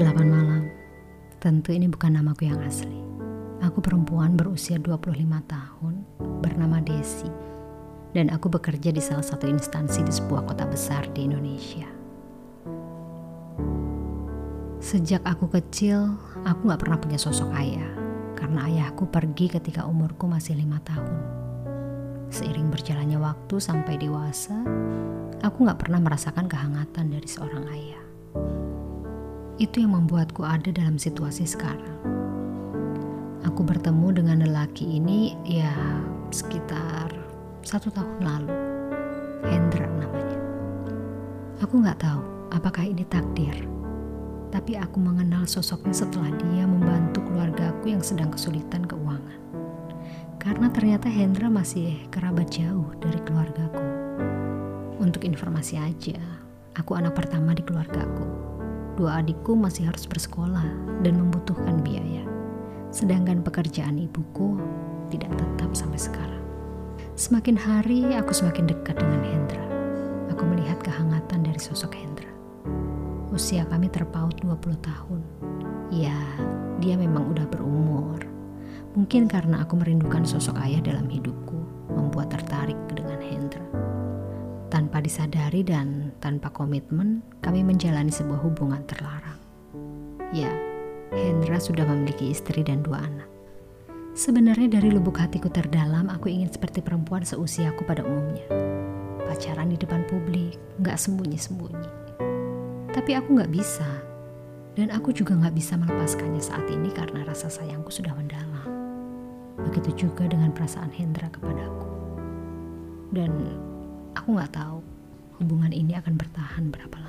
8 malam. Tentu ini bukan namaku yang asli. Aku perempuan berusia 25 tahun, bernama Desi. Dan aku bekerja di salah satu instansi di sebuah kota besar di Indonesia. Sejak aku kecil, aku gak pernah punya sosok ayah. Karena ayahku pergi ketika umurku masih lima tahun. Seiring berjalannya waktu sampai dewasa, aku gak pernah merasakan kehangatan dari seorang ayah. Itu yang membuatku ada dalam situasi sekarang. Aku bertemu dengan lelaki ini ya sekitar satu tahun lalu. Hendra namanya. Aku nggak tahu apakah ini takdir. Tapi aku mengenal sosoknya setelah dia membantu keluargaku yang sedang kesulitan keuangan. Karena ternyata Hendra masih kerabat jauh dari keluargaku. Untuk informasi aja, aku anak pertama di keluargaku dua adikku masih harus bersekolah dan membutuhkan biaya. Sedangkan pekerjaan ibuku tidak tetap sampai sekarang. Semakin hari aku semakin dekat dengan Hendra. Aku melihat kehangatan dari sosok Hendra. Usia kami terpaut 20 tahun. Ya, dia memang udah berumur. Mungkin karena aku merindukan sosok ayah dalam hidupku, membuat tertarik disadari dan tanpa komitmen, kami menjalani sebuah hubungan terlarang. Ya, Hendra sudah memiliki istri dan dua anak. Sebenarnya dari lubuk hatiku terdalam, aku ingin seperti perempuan seusiaku pada umumnya. Pacaran di depan publik, nggak sembunyi-sembunyi. Tapi aku nggak bisa. Dan aku juga nggak bisa melepaskannya saat ini karena rasa sayangku sudah mendalam. Begitu juga dengan perasaan Hendra kepadaku. Dan Aku nggak tahu hubungan ini akan bertahan berapa.